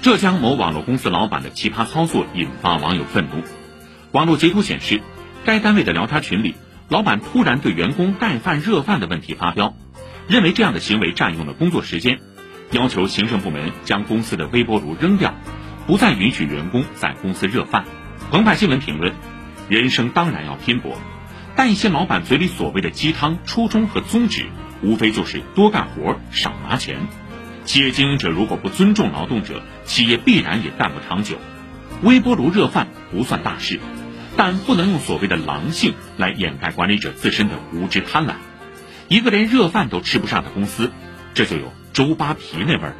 浙江某网络公司老板的奇葩操作引发网友愤怒。网络截图显示，该单位的聊天群里，老板突然对员工带饭热饭的问题发飙，认为这样的行为占用了工作时间，要求行政部门将公司的微波炉扔掉，不再允许员工在公司热饭。澎湃新闻评论：人生当然要拼搏，但一些老板嘴里所谓的鸡汤初衷和宗旨，无非就是多干活少拿钱。企业经营者如果不尊重劳动者，企业必然也干不长久。微波炉热饭不算大事。但不能用所谓的狼性来掩盖管理者自身的无知贪婪。一个连热饭都吃不上的公司，这就有周扒皮那味儿了。